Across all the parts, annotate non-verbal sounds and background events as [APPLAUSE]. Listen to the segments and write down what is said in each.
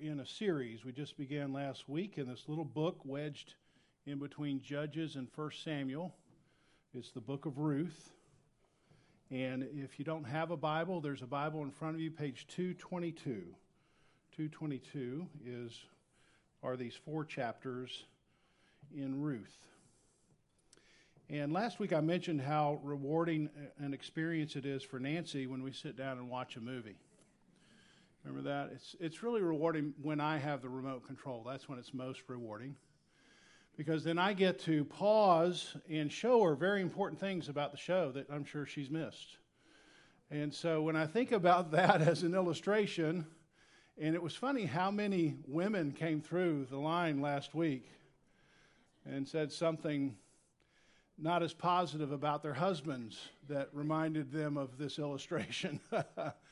in a series we just began last week in this little book wedged in between Judges and 1 Samuel. It's the book of Ruth. And if you don't have a Bible, there's a Bible in front of you, page 222. 222 is are these four chapters in Ruth. And last week I mentioned how rewarding an experience it is for Nancy when we sit down and watch a movie. Remember that? It's, it's really rewarding when I have the remote control. That's when it's most rewarding. Because then I get to pause and show her very important things about the show that I'm sure she's missed. And so when I think about [LAUGHS] that as an illustration, and it was funny how many women came through the line last week and said something not as positive about their husbands that reminded them of this illustration. [LAUGHS]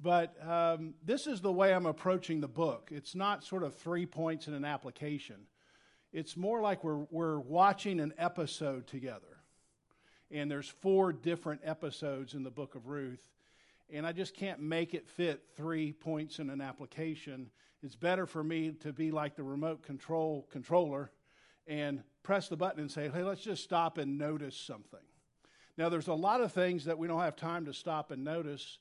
But um, this is the way I'm approaching the book. It's not sort of three points in an application. It's more like we're, we're watching an episode together. And there's four different episodes in the book of Ruth. And I just can't make it fit three points in an application. It's better for me to be like the remote control controller and press the button and say, hey, let's just stop and notice something. Now, there's a lot of things that we don't have time to stop and notice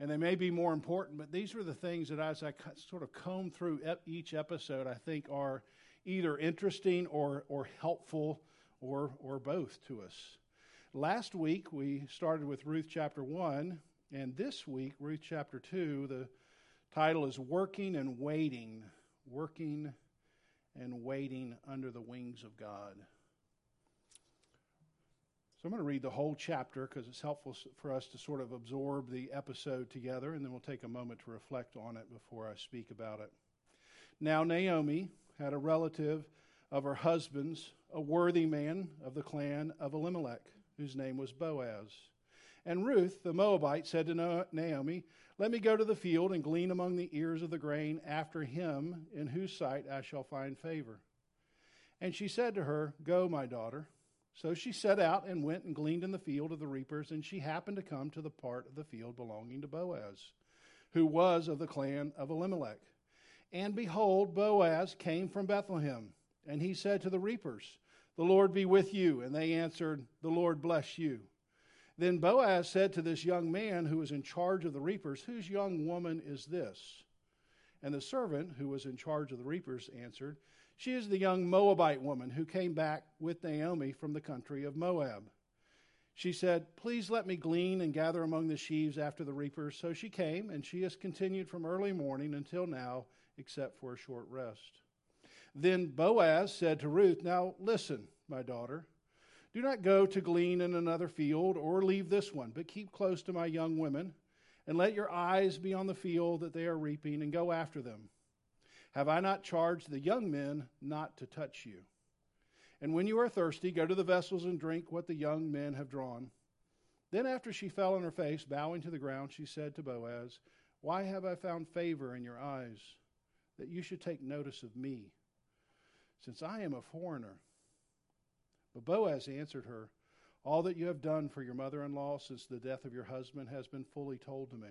and they may be more important, but these are the things that as I sort of comb through each episode, I think are either interesting or, or helpful or, or both to us. Last week, we started with Ruth chapter 1, and this week, Ruth chapter 2, the title is Working and Waiting. Working and Waiting Under the Wings of God. So I'm going to read the whole chapter because it's helpful for us to sort of absorb the episode together, and then we'll take a moment to reflect on it before I speak about it. Now, Naomi had a relative of her husband's, a worthy man of the clan of Elimelech, whose name was Boaz. And Ruth, the Moabite, said to Naomi, Let me go to the field and glean among the ears of the grain after him in whose sight I shall find favor. And she said to her, Go, my daughter. So she set out and went and gleaned in the field of the reapers, and she happened to come to the part of the field belonging to Boaz, who was of the clan of Elimelech. And behold, Boaz came from Bethlehem, and he said to the reapers, The Lord be with you. And they answered, The Lord bless you. Then Boaz said to this young man who was in charge of the reapers, Whose young woman is this? And the servant who was in charge of the reapers answered, she is the young Moabite woman who came back with Naomi from the country of Moab. She said, Please let me glean and gather among the sheaves after the reapers. So she came, and she has continued from early morning until now, except for a short rest. Then Boaz said to Ruth, Now listen, my daughter. Do not go to glean in another field or leave this one, but keep close to my young women, and let your eyes be on the field that they are reaping, and go after them. Have I not charged the young men not to touch you? And when you are thirsty, go to the vessels and drink what the young men have drawn. Then, after she fell on her face, bowing to the ground, she said to Boaz, Why have I found favor in your eyes, that you should take notice of me, since I am a foreigner? But Boaz answered her, All that you have done for your mother in law since the death of your husband has been fully told to me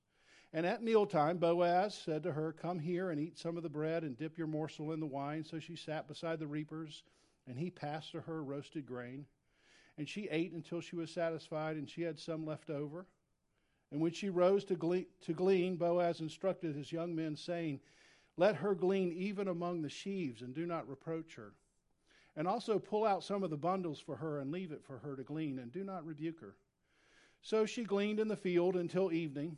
And at mealtime, Boaz said to her, Come here and eat some of the bread and dip your morsel in the wine. So she sat beside the reapers, and he passed to her roasted grain. And she ate until she was satisfied, and she had some left over. And when she rose to glean, to glean, Boaz instructed his young men, saying, Let her glean even among the sheaves, and do not reproach her. And also pull out some of the bundles for her, and leave it for her to glean, and do not rebuke her. So she gleaned in the field until evening.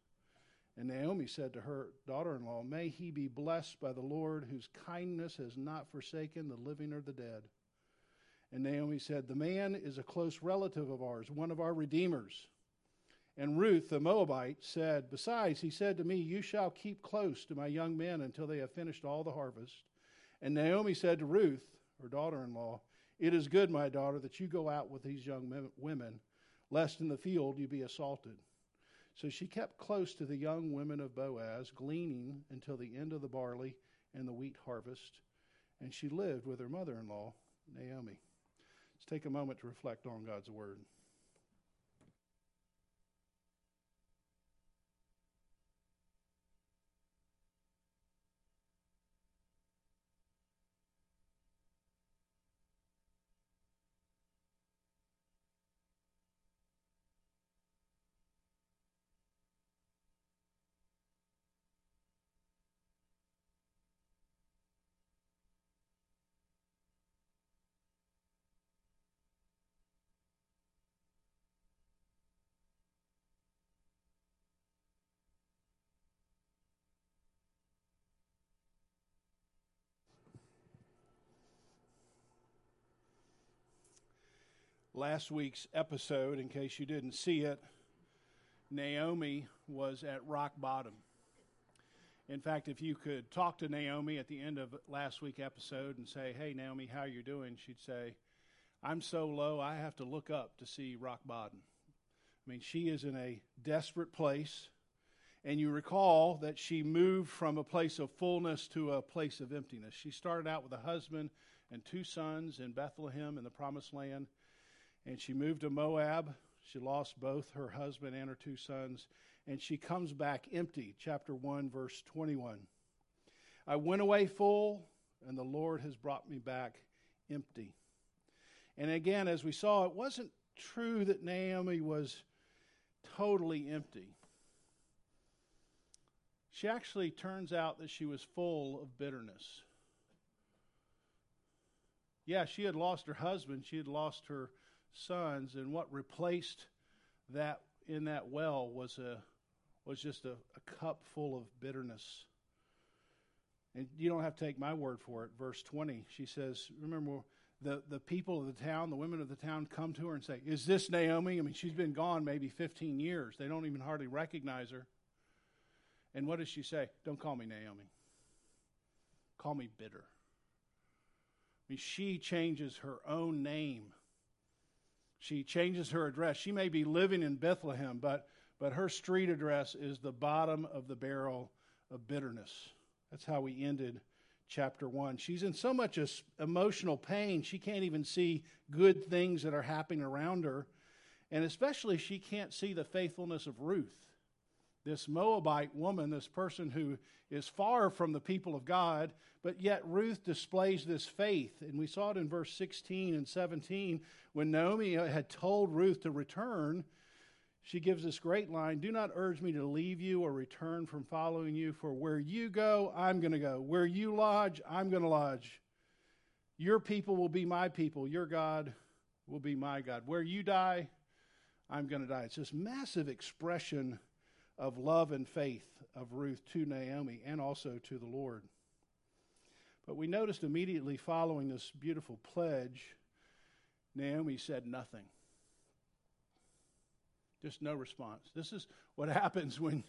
And Naomi said to her daughter in law, May he be blessed by the Lord, whose kindness has not forsaken the living or the dead. And Naomi said, The man is a close relative of ours, one of our redeemers. And Ruth, the Moabite, said, Besides, he said to me, You shall keep close to my young men until they have finished all the harvest. And Naomi said to Ruth, her daughter in law, It is good, my daughter, that you go out with these young women, lest in the field you be assaulted. So she kept close to the young women of Boaz, gleaning until the end of the barley and the wheat harvest. And she lived with her mother in law, Naomi. Let's take a moment to reflect on God's word. Last week's episode, in case you didn't see it, Naomi was at rock bottom. In fact, if you could talk to Naomi at the end of last week's episode and say, "Hey Naomi, how you doing?" she'd say, "I'm so low, I have to look up to see rock bottom." I mean, she is in a desperate place. And you recall that she moved from a place of fullness to a place of emptiness. She started out with a husband and two sons in Bethlehem in the promised land and she moved to Moab. She lost both her husband and her two sons, and she comes back empty. Chapter 1, verse 21. I went away full, and the Lord has brought me back empty. And again, as we saw, it wasn't true that Naomi was totally empty. She actually turns out that she was full of bitterness. Yeah, she had lost her husband, she had lost her sons, and what replaced that in that well was a was just a, a cup full of bitterness. And you don't have to take my word for it. Verse 20, she says, Remember, the, the people of the town, the women of the town come to her and say, Is this Naomi? I mean, she's been gone maybe 15 years. They don't even hardly recognize her. And what does she say? Don't call me Naomi. Call me bitter. I mean, she changes her own name she changes her address. She may be living in Bethlehem, but, but her street address is the bottom of the barrel of bitterness. That's how we ended chapter 1. She's in so much emotional pain, she can't even see good things that are happening around her. And especially, she can't see the faithfulness of Ruth this Moabite woman, this person who is far from the people of God, but yet Ruth displays this faith. And we saw it in verse 16 and 17 when Naomi had told Ruth to return. She gives this great line Do not urge me to leave you or return from following you, for where you go, I'm going to go. Where you lodge, I'm going to lodge. Your people will be my people. Your God will be my God. Where you die, I'm going to die. It's this massive expression of love and faith of Ruth to Naomi and also to the Lord. But we noticed immediately following this beautiful pledge, Naomi said nothing. Just no response. This is what [LAUGHS] happens when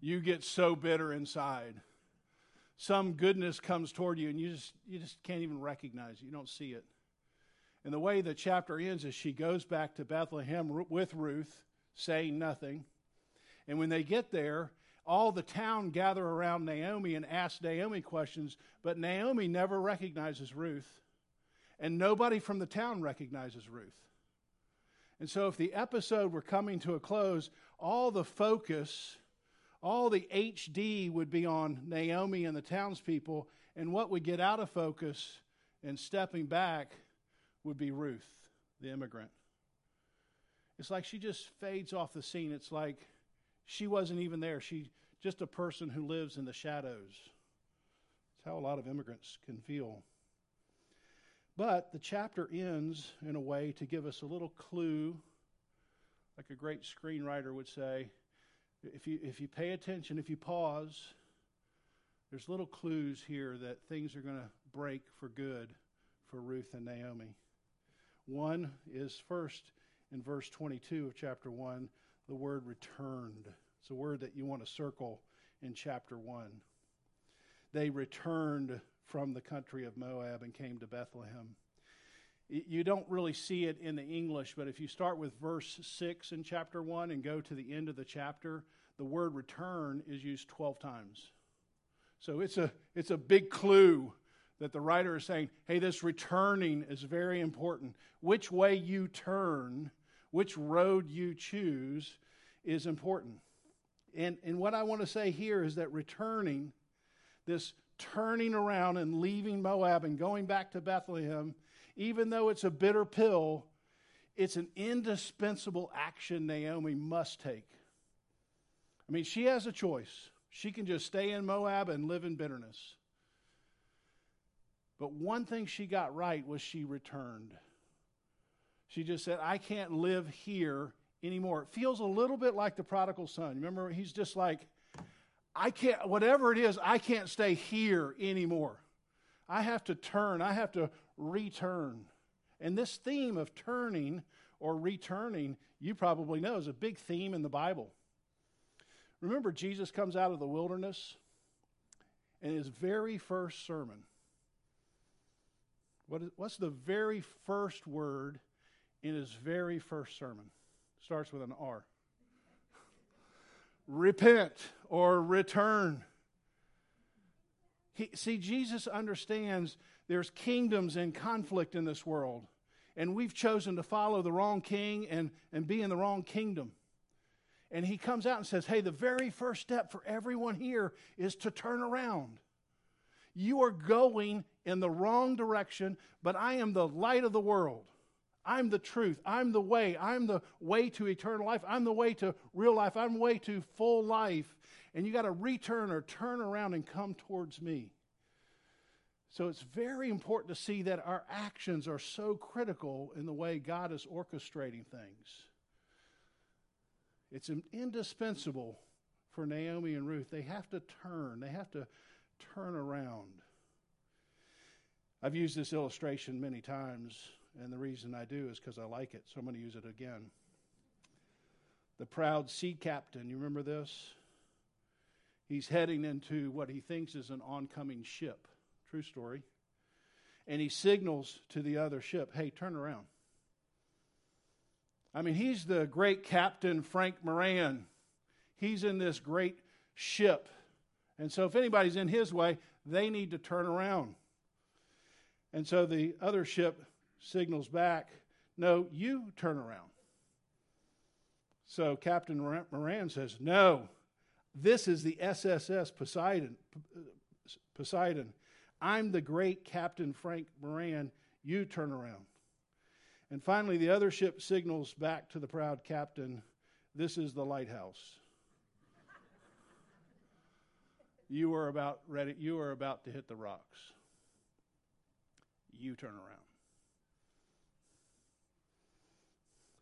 you get so bitter inside. Some goodness comes toward you and you just you just can't even recognize it. You don't see it. And the way the chapter ends is she goes back to Bethlehem with Ruth, saying nothing. And when they get there, all the town gather around Naomi and ask Naomi questions, but Naomi never recognizes Ruth, and nobody from the town recognizes Ruth. And so, if the episode were coming to a close, all the focus, all the HD would be on Naomi and the townspeople, and what would get out of focus and stepping back would be Ruth, the immigrant. It's like she just fades off the scene. It's like she wasn't even there. She just a person who lives in the shadows. That's how a lot of immigrants can feel. But the chapter ends in a way to give us a little clue, like a great screenwriter would say. If you, if you pay attention, if you pause, there's little clues here that things are going to break for good for Ruth and Naomi. One is first in verse 22 of chapter 1, the word returned. It's a word that you want to circle in chapter 1. They returned from the country of Moab and came to Bethlehem. You don't really see it in the English, but if you start with verse 6 in chapter 1 and go to the end of the chapter, the word return is used 12 times. So it's a, it's a big clue that the writer is saying, hey, this returning is very important. Which way you turn, which road you choose is important. And, and what I want to say here is that returning, this turning around and leaving Moab and going back to Bethlehem, even though it's a bitter pill, it's an indispensable action Naomi must take. I mean, she has a choice. She can just stay in Moab and live in bitterness. But one thing she got right was she returned. She just said, I can't live here anymore. It feels a little bit like the prodigal son. Remember, he's just like, I can't, whatever it is, I can't stay here anymore. I have to turn, I have to return. And this theme of turning or returning, you probably know, is a big theme in the Bible. Remember, Jesus comes out of the wilderness, and his very first sermon, what is, what's the very first word in his very first sermon? Starts with an R. Repent or return. He, see, Jesus understands there's kingdoms in conflict in this world, and we've chosen to follow the wrong king and, and be in the wrong kingdom. And he comes out and says, Hey, the very first step for everyone here is to turn around. You are going in the wrong direction, but I am the light of the world. I'm the truth. I'm the way. I'm the way to eternal life. I'm the way to real life. I'm the way to full life. And you got to return or turn around and come towards me. So it's very important to see that our actions are so critical in the way God is orchestrating things. It's indispensable for Naomi and Ruth. They have to turn, they have to turn around. I've used this illustration many times, and the reason I do is because I like it, so I'm going to use it again. The proud sea captain, you remember this? He's heading into what he thinks is an oncoming ship. True story. And he signals to the other ship, hey, turn around. I mean, he's the great captain, Frank Moran. He's in this great ship. And so, if anybody's in his way, they need to turn around. And so the other ship signals back, No, you turn around. So Captain Moran says, No, this is the SSS Poseidon. Poseidon. I'm the great Captain Frank Moran. You turn around. And finally, the other ship signals back to the proud captain this is the lighthouse. you are about ready, you are about to hit the rocks. You turn around.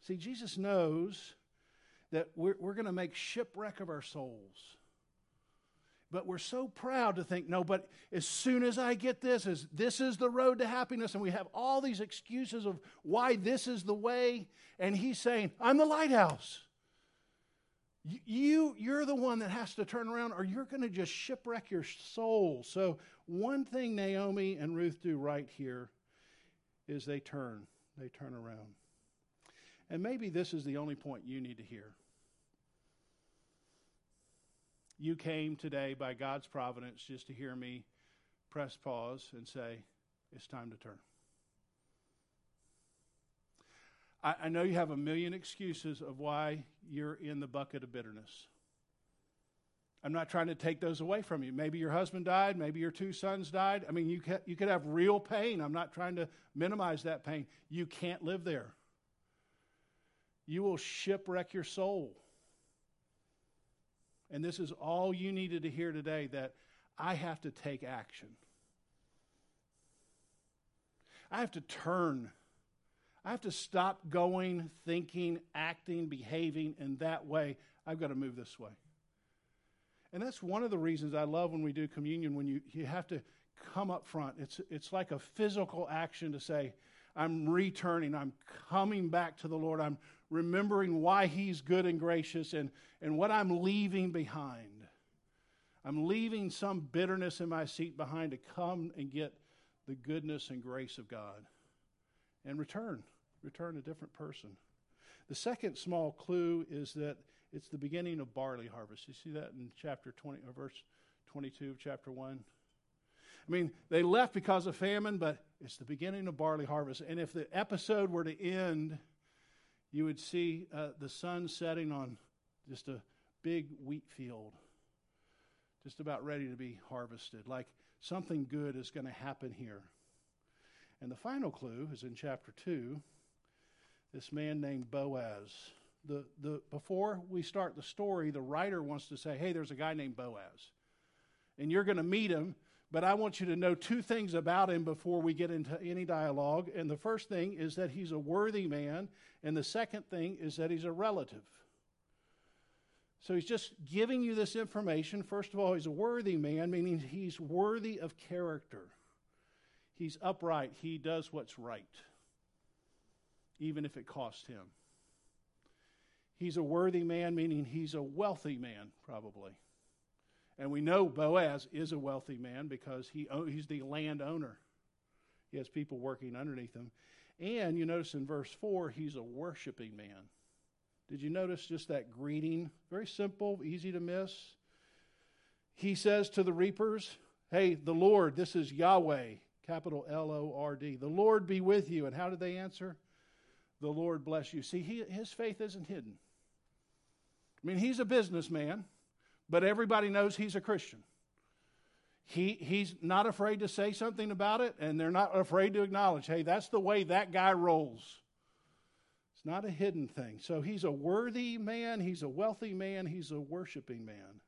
See, Jesus knows that we're, we're going to make shipwreck of our souls. But we're so proud to think, no, but as soon as I get this, is this is the road to happiness, and we have all these excuses of why this is the way, and he's saying, I'm the lighthouse. You, you're the one that has to turn around, or you're going to just shipwreck your soul. So, one thing Naomi and Ruth do right here is they turn. They turn around. And maybe this is the only point you need to hear you came today by God's providence just to hear me press pause and say, it's time to turn. I, I, know you have a million excuses of why you're in the bucket of bitterness. I'm not trying to take those away from you. Maybe your husband died. Maybe your two sons died. I mean, you, ca- you could have real pain. I'm not trying to minimize that pain. You can't live there. You will shipwreck your soul. And this is all you needed to hear today that I have to take action. I have to turn. I have to stop going, thinking, acting, behaving in that way. I've got to move this way. And that's one of the reasons I love when we do communion, when you, you have to come up front. It's, it's like a physical action to say, I'm returning, I'm coming back to the Lord, I'm remembering why He's good and gracious and, and what I'm leaving behind. I'm leaving some bitterness in my seat behind to come and get the goodness and grace of God and return, return a different person. The second small clue is that it's the beginning of barley harvest. You see that in chapter 20 or verse 22 of chapter 1. I mean, they left because of famine, but it's the beginning of barley harvest. And if the episode were to end, you would see uh, the sun setting on just a big wheat field, just about ready to be harvested. Like something good is going to happen here. And the final clue is in chapter 2 this man named Boaz. The, the, before we start the story, the writer wants to say, hey, there's a guy named Boaz. And you're going to meet him, but I want you to know two things about him before we get into any dialogue. And the first thing is that he's a worthy man, and the second thing is that he's a relative. So he's just giving you this information. First of all, he's a worthy man, meaning he's worthy of character. He's upright, he does what's right, even if it costs him. He's a worthy man, meaning he's a wealthy man, probably. And we know Boaz is a wealthy man because he, he's the landowner. He has people working underneath him. And you notice in verse 4, he's a worshiping man. Did you notice just that greeting? Very simple, easy to miss. He says to the reapers, Hey, the Lord, this is Yahweh, capital L O R D. The Lord be with you. And how did they answer? The Lord bless you. See, he, his faith isn't hidden. I mean, he's a businessman but everybody knows he's a Christian. He, he's not afraid to say something about it, and they're not afraid to acknowledge, hey, that's the way that guy rolls. It's not a hidden thing. So he's a worthy man, he's a wealthy man, he's a worshiping man.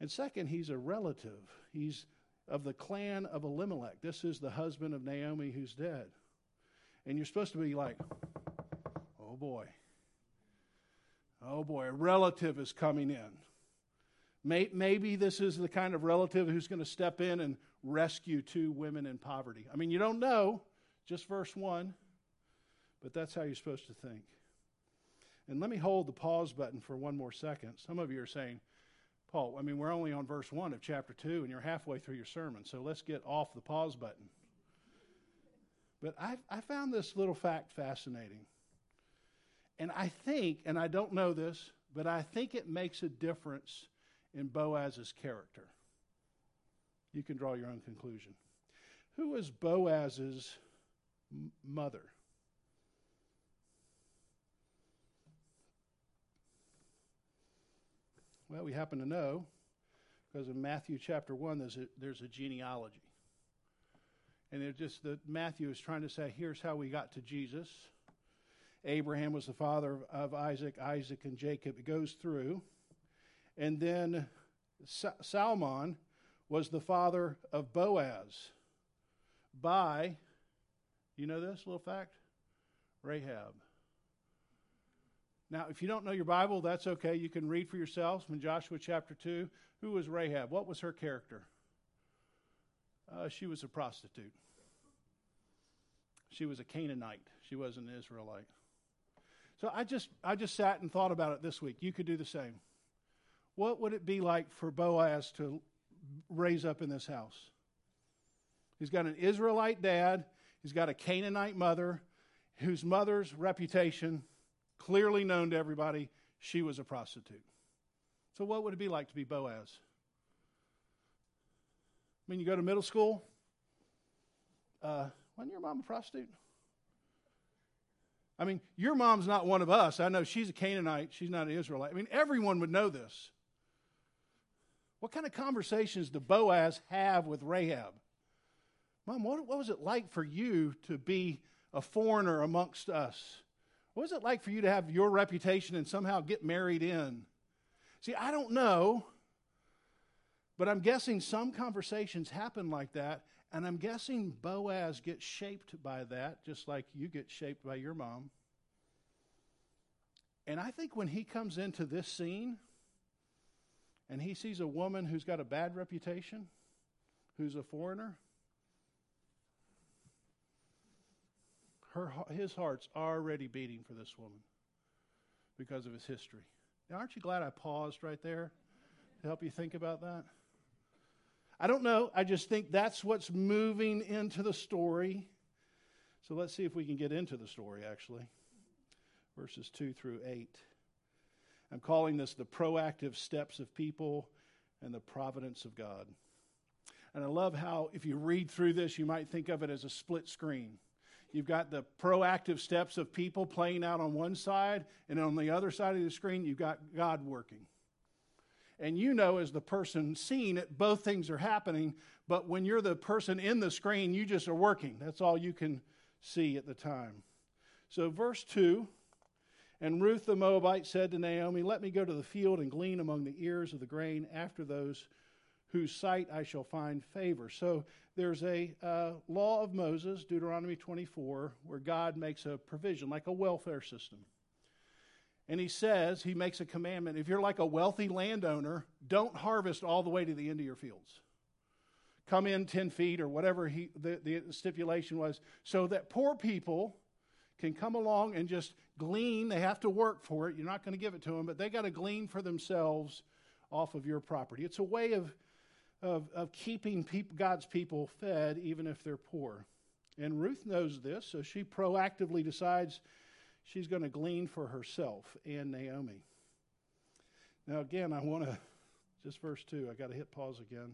And second, he's a relative. He's of the clan of Elimelech. This is the husband of Naomi who's dead. And you're supposed to be like, oh boy. Oh boy, a relative is coming in. Maybe this is the kind of relative who's going to step in and rescue two women in poverty. I mean, you don't know, just verse 1, but that's how you're supposed to think. And let me hold the pause button for one more second. Some of you are saying, Paul, I mean, we're only on verse 1 of chapter 2, and you're halfway through your sermon, so let's get off the pause button. But I, I found this little fact fascinating. And I think, and I don't know this, but I think it makes a difference in Boaz's character. You can draw your own conclusion. Who was Boaz's m- mother? Well, we happen to know because in Matthew chapter 1, there's a, there's a genealogy. And it just that Matthew is trying to say, here's how we got to Jesus. Abraham was the father of, of Isaac, Isaac and Jacob. It goes through. And then Salmon was the father of Boaz by, you know this little fact? Rahab. Now, if you don't know your Bible, that's okay. You can read for yourselves from Joshua chapter 2. Who was Rahab? What was her character? Uh, she was a prostitute. She was a Canaanite. She wasn't an Israelite. So I just I just sat and thought about it this week. You could do the same. What would it be like for Boaz to raise up in this house? He's got an Israelite dad, he's got a Canaanite mother, whose mother's reputation, clearly known to everybody, she was a prostitute. So, what would it be like to be Boaz? I mean, you go to middle school. Uh, wasn't your mom a prostitute? I mean, your mom's not one of us. I know she's a Canaanite. She's not an Israelite. I mean, everyone would know this. What kind of conversations did Boaz have with Rahab? Mom, what, what was it like for you to be a foreigner amongst us? What was it like for you to have your reputation and somehow get married in? See, I don't know, but I'm guessing some conversations happen like that. And I'm guessing Boaz gets shaped by that, just like you get shaped by your mom. And I think when he comes into this scene and he sees a woman who's got a bad reputation, who's a foreigner, her, his heart's already beating for this woman because of his history. Now, aren't you glad I paused right there to help you think about that? I don't know. I just think that's what's moving into the story. So let's see if we can get into the story, actually. Verses 2 through 8. I'm calling this the proactive steps of people and the providence of God. And I love how, if you read through this, you might think of it as a split screen. You've got the proactive steps of people playing out on one side, and on the other side of the screen, you've got God working. And you know, as the person seeing it, both things are happening, but when you're the person in the screen, you just are working. That's all you can see at the time. So, verse 2 And Ruth the Moabite said to Naomi, Let me go to the field and glean among the ears of the grain after those whose sight I shall find favor. So there's a uh, law of Moses, Deuteronomy 24, where God makes a provision, like a welfare system. And he says, he makes a commandment if you're like a wealthy landowner, don't harvest all the way to the end of your fields. Come in 10 feet or whatever he, the, the stipulation was, so that poor people can come along and just glean. They have to work for it. You're not going to give it to them, but they got to glean for themselves off of your property. It's a way of of, of keeping people, God's people fed, even if they're poor. And Ruth knows this, so she proactively decides she's going to glean for herself and Naomi. Now, again, I want to, just verse 2, I got to hit pause again.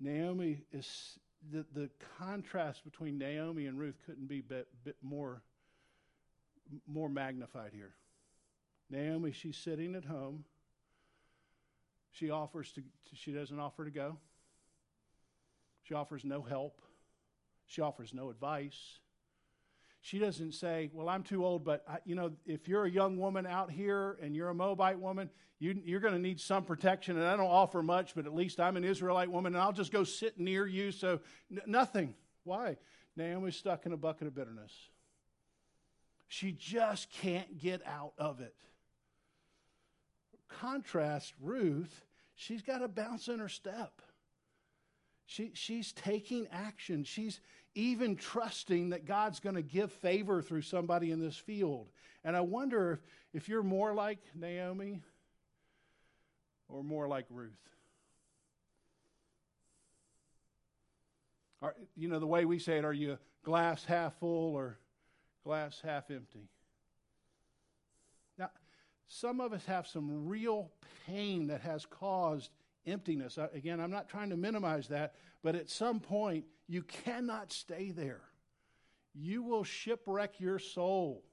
Naomi is, the, the contrast between Naomi and Ruth couldn't be bit, bit more, more magnified here. Naomi, she's sitting at home she offers to, she doesn't offer to go. She offers no help. She offers no advice. She doesn't say, Well, I'm too old, but I, you know, if you're a young woman out here and you're a Moabite woman, you, you're going to need some protection, and I don't offer much, but at least I'm an Israelite woman, and I'll just go sit near you. So, n- nothing. Why? Naomi's stuck in a bucket of bitterness. She just can't get out of it. Contrast Ruth, she's got a bounce in her step. She, she's taking action. She's even trusting that God's going to give favor through somebody in this field. And I wonder if, if you're more like Naomi or more like Ruth. Are, you know, the way we say it, are you glass half full or glass half empty? Now, some of us have some real pain that has caused emptiness. Again, I'm not trying to minimize that, but at some point, you cannot stay there. You will shipwreck your soul.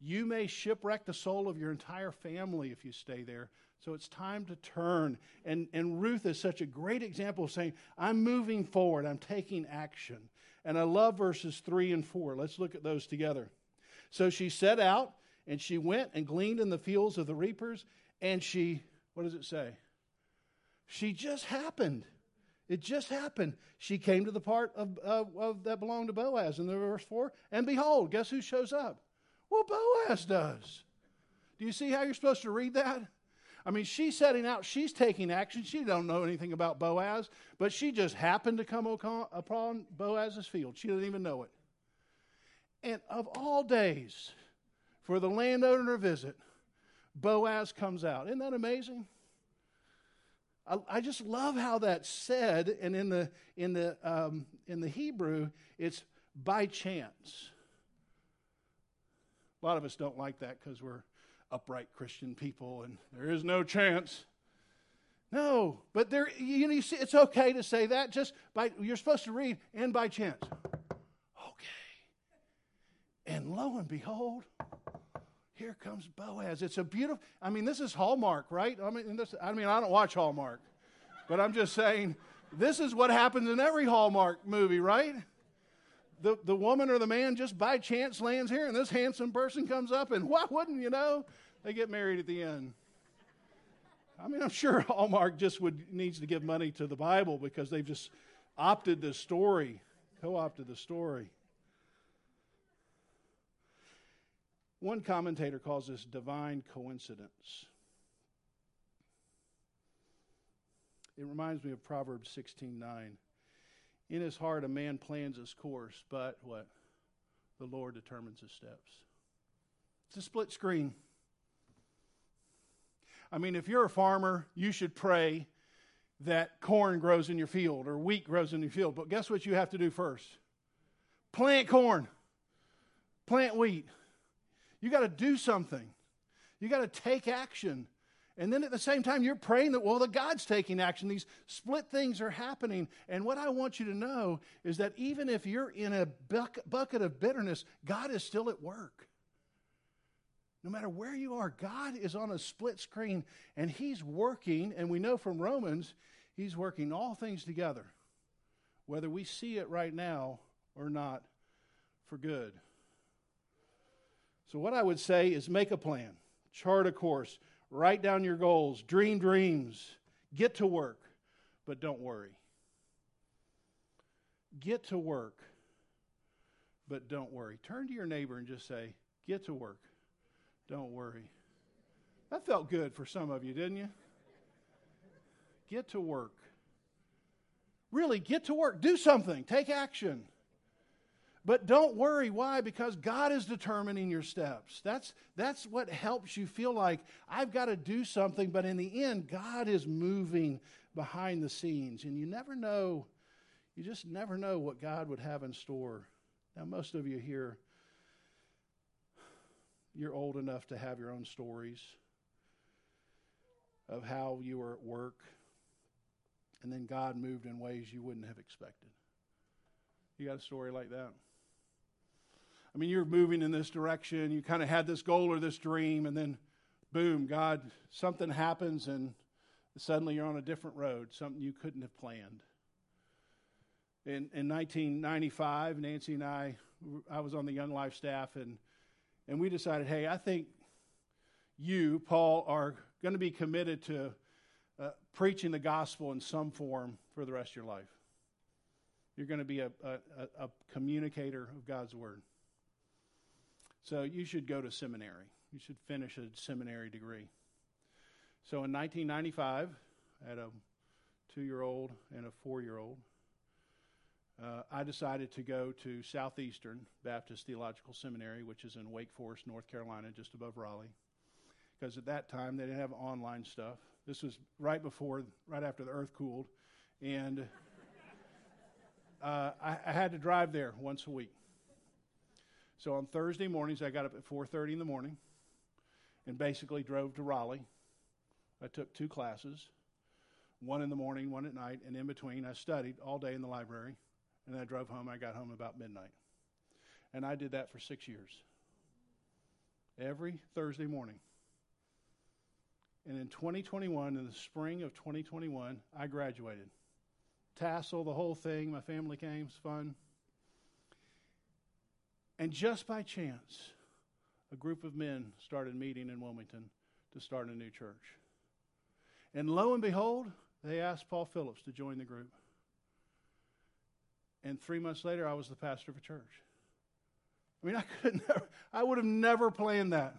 You may shipwreck the soul of your entire family if you stay there. So it's time to turn. And, and Ruth is such a great example of saying, I'm moving forward, I'm taking action. And I love verses 3 and 4. Let's look at those together. So she set out and she went and gleaned in the fields of the reapers, and she, what does it say? She just happened. It just happened. She came to the part of, of, of that belonged to Boaz in the verse 4, and behold, guess who shows up? Well, Boaz does. Do you see how you're supposed to read that? I mean, she's setting out, she's taking action. She don't know anything about Boaz, but she just happened to come upon Boaz's field. She didn't even know it. And of all days, for the landowner to visit, Boaz comes out. Isn't that amazing? I, just love how that's said, and in the in the um, in the Hebrew, it's by chance. A lot of us don't like that because we're upright Christian people, and there is no chance. No, but there you know you see, it's okay to say that. Just by you're supposed to read and by chance. Okay, and lo and behold, here comes Boaz. It's a beautiful, I mean, this is Hallmark, right? I mean, this, I mean, I don't watch Hallmark, but I'm just saying, this is what happens in every Hallmark movie, right? The, the woman or the man just by chance lands here, and this handsome person comes up, and [LAUGHS] why wouldn't you know? They get married at the end. I mean, I'm sure [LAUGHS] Hallmark just would needs to give money to the Bible because they've just opted the story, co opted the story. One commentator calls this divine coincidence. It reminds me of Proverbs 16:9. In his heart a man plans his course, but what? The Lord determines his steps. It's a split screen. I mean, if you're a farmer, you should pray that corn grows in your field or wheat grows in your field. But guess what you have to do first? Plant corn, plant wheat. You got to do something. You got to take action. And then at the same time, you're praying that, well, the God's taking action. These split things are happening. And what I want you to know is that even if you're in a bucket of bitterness, God is still at work. No matter where you are, God is on a split screen and He's working. And we know from Romans, He's working all things together, whether we see it right now or not, for good. So, what I would say is make a plan, chart a course, write down your goals, dream dreams, get to work, but don't worry. Get to work, but don't worry. Turn to your neighbor and just say, Get to work, don't worry. That felt good for some of you, didn't you? Get to work. Really, get to work. Do something. Take action. But don't worry. Why? Because God is determining your steps. That's, that's what helps you feel like I've got to do something, but in the end, God is moving behind the scenes. And you never know, you just never know what God would have in store. Now, most of you here, you're old enough to have your own stories of how you were at work, and then God moved in ways you wouldn't have expected. You got a story like that? I mean, you're moving in this direction. You kind of had this goal or this dream, and then boom, God, something happens, and suddenly you're on a different road, something you couldn't have planned. In, in 1995, Nancy and I, I was on the Young Life staff, and, and we decided, hey, I think you, Paul, are going to be committed to uh, preaching the gospel in some form for the rest of your life. You're going to be a, a, a communicator of God's word. So you should go to seminary. You should finish a seminary degree. So in 1995, I had a two year old and a four year old. Uh, I decided to go to Southeastern Baptist Theological Seminary, which is in Wake Forest, North Carolina, just above Raleigh. Because at that time, they didn't have online stuff. This was right before, right after the earth cooled. And uh, I, I had to drive there once a week. So on Thursday mornings, I got up at 4:30 in the morning and basically drove to Raleigh. I took two classes, one in the morning, one at night, and in between I studied all day in the library, and then I drove home. I got home about midnight. And I did that for 6 years. Every Thursday morning. And in 2021, in the spring of 2021, I graduated. Tassel, the whole thing, my family came, it was fun. And just by chance, a group of men started meeting in Wilmington to start a new church. And lo and behold, they asked Paul Phillips to join the group. And three months later, I was the pastor of a church. I mean, I [LAUGHS] could never, I would have never planned that.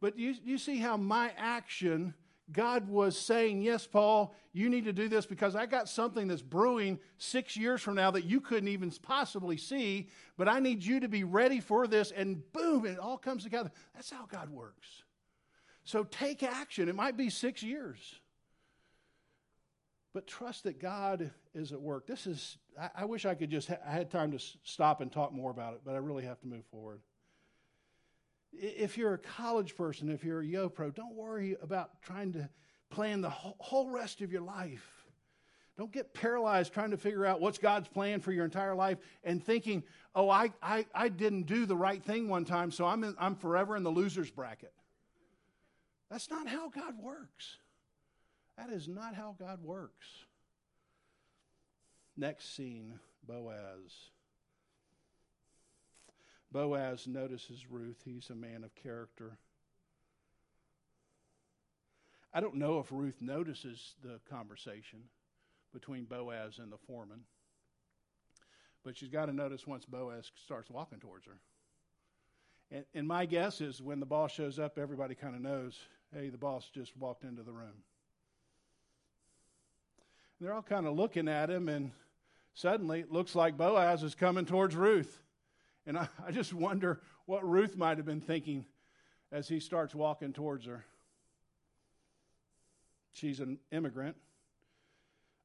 But you, you see how my action God was saying, Yes, Paul, you need to do this because I got something that's brewing six years from now that you couldn't even possibly see, but I need you to be ready for this. And boom, it all comes together. That's how God works. So take action. It might be six years, but trust that God is at work. This is, I, I wish I could just, ha- I had time to s- stop and talk more about it, but I really have to move forward. If you're a college person, if you're a Yo Pro, don't worry about trying to plan the whole rest of your life. Don't get paralyzed trying to figure out what's God's plan for your entire life and thinking, oh, I, I, I didn't do the right thing one time, so I'm, in, I'm forever in the loser's bracket. That's not how God works. That is not how God works. Next scene Boaz. Boaz notices Ruth. He's a man of character. I don't know if Ruth notices the conversation, between Boaz and the foreman. But she's got to notice once Boaz starts walking towards her. And, and my guess is when the boss shows up, everybody kind of knows hey, the boss just walked into the room. And they're all kind of looking at him, and suddenly it looks like Boaz is coming towards Ruth. And I, I just wonder what Ruth might have been thinking as he starts walking towards her. She's an immigrant.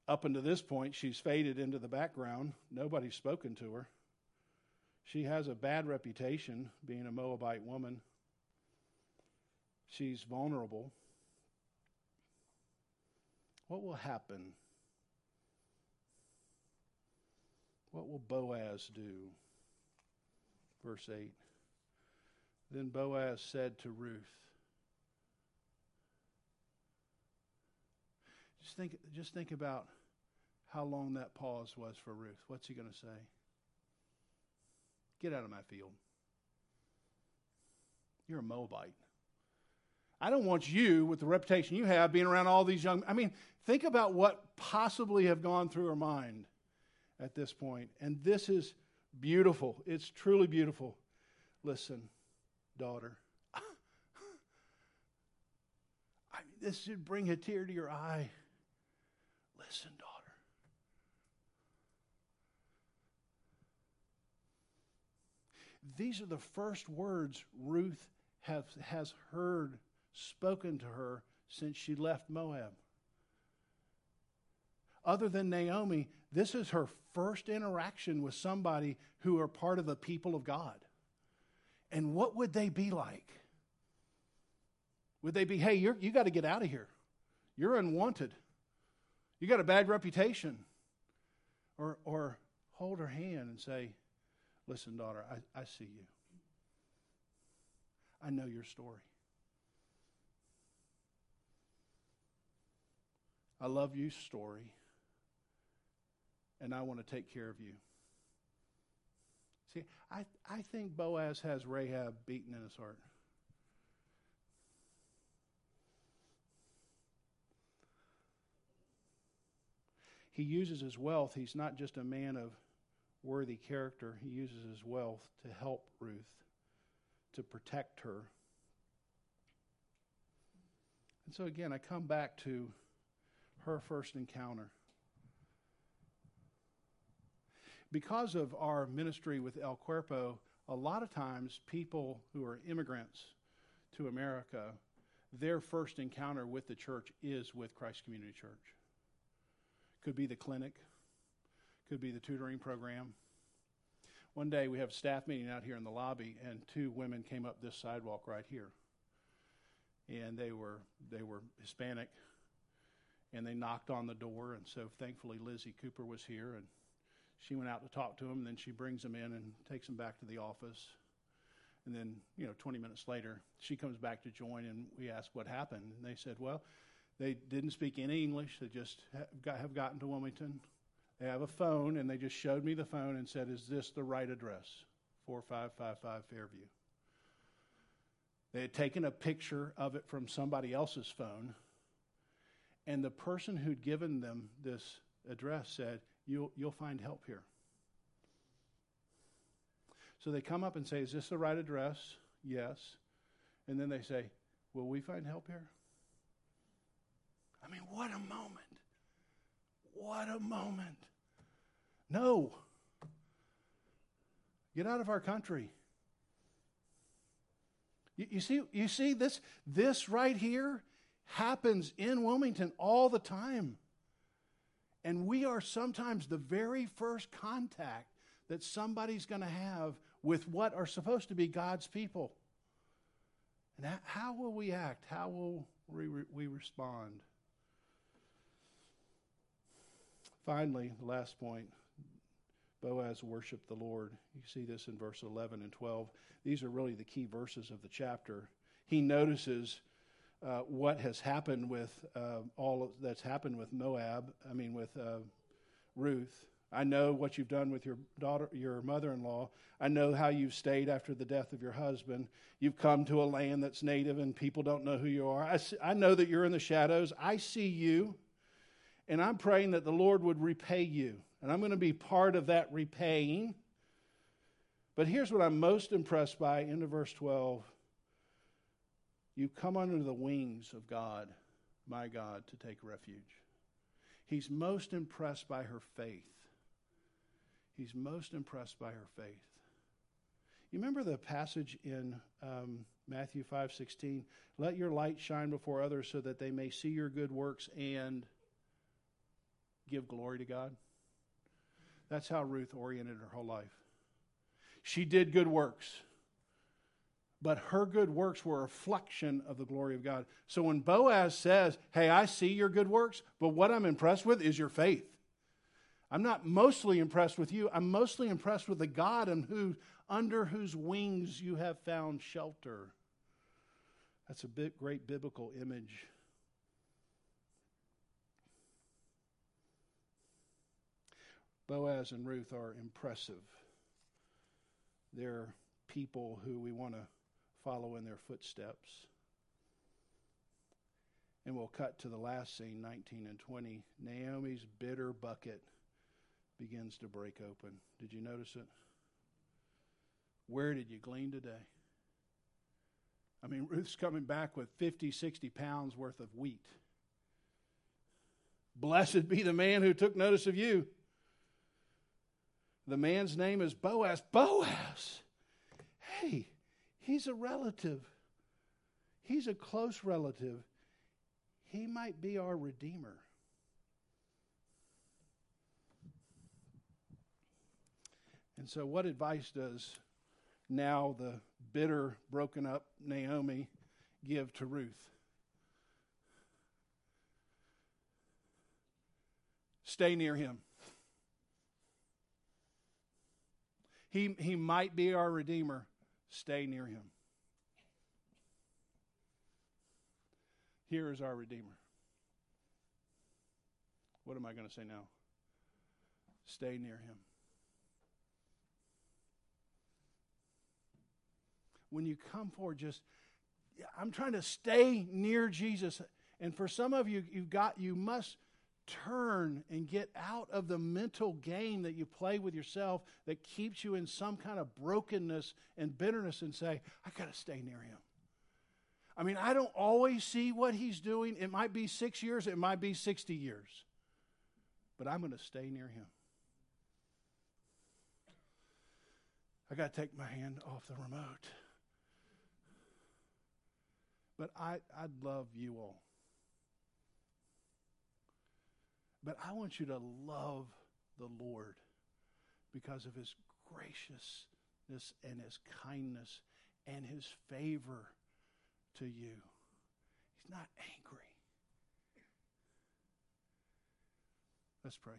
Up until this point, she's faded into the background. Nobody's spoken to her. She has a bad reputation being a Moabite woman. She's vulnerable. What will happen? What will Boaz do? Verse 8. Then Boaz said to Ruth, Just think, just think about how long that pause was for Ruth. What's he going to say? Get out of my field. You're a Moabite. I don't want you, with the reputation you have, being around all these young. I mean, think about what possibly have gone through her mind at this point. And this is beautiful. It's truly beautiful. Listen, daughter. [LAUGHS] I mean, this should bring a tear to your eye. Listen, daughter. These are the first words Ruth have, has heard spoken to her since she left Moab. Other than Naomi, this is her first interaction with somebody who are part of the people of God. And what would they be like? Would they be, hey, you you got to get out of here. You're unwanted. You got a bad reputation. Or, or hold her hand and say, listen, daughter, I, I see you. I know your story. I love your story, and I want to take care of you. See, I, I think Boaz has Rahab beaten in his heart. He uses his wealth. He's not just a man of worthy character. He uses his wealth to help Ruth, to protect her. And so, again, I come back to her first encounter. Because of our ministry with El Cuerpo, a lot of times people who are immigrants to America, their first encounter with the church is with Christ Community Church. Could be the clinic, could be the tutoring program. One day we have a staff meeting out here in the lobby, and two women came up this sidewalk right here, and they were they were Hispanic, and they knocked on the door. And so thankfully, Lizzie Cooper was here, and she went out to talk to him, And then she brings him in and takes him back to the office. And then, you know, 20 minutes later, she comes back to join, and we ask what happened. And they said, well, they didn't speak any English. They just have, got, have gotten to Wilmington. They have a phone, and they just showed me the phone and said, Is this the right address? 4555 Fairview. They had taken a picture of it from somebody else's phone and the person who'd given them this address said, You'll, you'll find help here. So they come up and say, Is this the right address? Yes. And then they say, Will we find help here? I mean, what a moment. What a moment. No. Get out of our country. You, you, see, you see this, this right here happens in Wilmington all the time. And we are sometimes the very first contact that somebody's going to have with what are supposed to be God's people. And how will we act? How will we, respond? Finally, the last point Boaz worshiped the Lord. You see this in verse 11 and 12. These are really the key verses of the chapter. He notices uh, what has happened with uh, all that's happened with Moab, I mean, with uh, Ruth. I know what you've done with your daughter, your mother-in-law. I know how you've stayed after the death of your husband. You've come to a land that's native and people don't know who you are. I, see, I know that you're in the shadows. I see you. And I'm praying that the Lord would repay you. And I'm going to be part of that repaying. But here's what I'm most impressed by into verse 12. You come under the wings of God, my God, to take refuge. He's most impressed by her faith. He's most impressed by her faith. You remember the passage in um, Matthew 5 16? Let your light shine before others so that they may see your good works and give glory to God. That's how Ruth oriented her whole life. She did good works, but her good works were a reflection of the glory of God. So when Boaz says, Hey, I see your good works, but what I'm impressed with is your faith. I'm not mostly impressed with you. I'm mostly impressed with the God and who, under whose wings you have found shelter. That's a great biblical image. Boaz and Ruth are impressive. They're people who we want to follow in their footsteps. And we'll cut to the last scene, 19 and 20. Naomi's bitter bucket begins to break open. Did you notice it? Where did you glean today? I mean, Ruth's coming back with 50, 60 pounds worth of wheat. Blessed be the man who took notice of you. The man's name is Boaz. Boaz! Hey, he's a relative. He's a close relative. He might be our Redeemer. And so, what advice does now the bitter, broken up Naomi give to Ruth? Stay near him. He, he might be our Redeemer. Stay near him. Here is our Redeemer. What am I going to say now? Stay near him. when you come forward, just I'm trying to stay near Jesus. And for some of you, you've got you must turn and get out of the mental game that you play with yourself that keeps you in some kind of brokenness and bitterness and say, I got to stay near him. I mean, I don't always see what he's doing. It might be six years, it might be 60 years, but I'm going to stay near him. I got to take my hand off the remote. But I, I'd love you all. But I want you to love the Lord because of his graciousness and his kindness and his favor to you. He's not angry. Let's pray.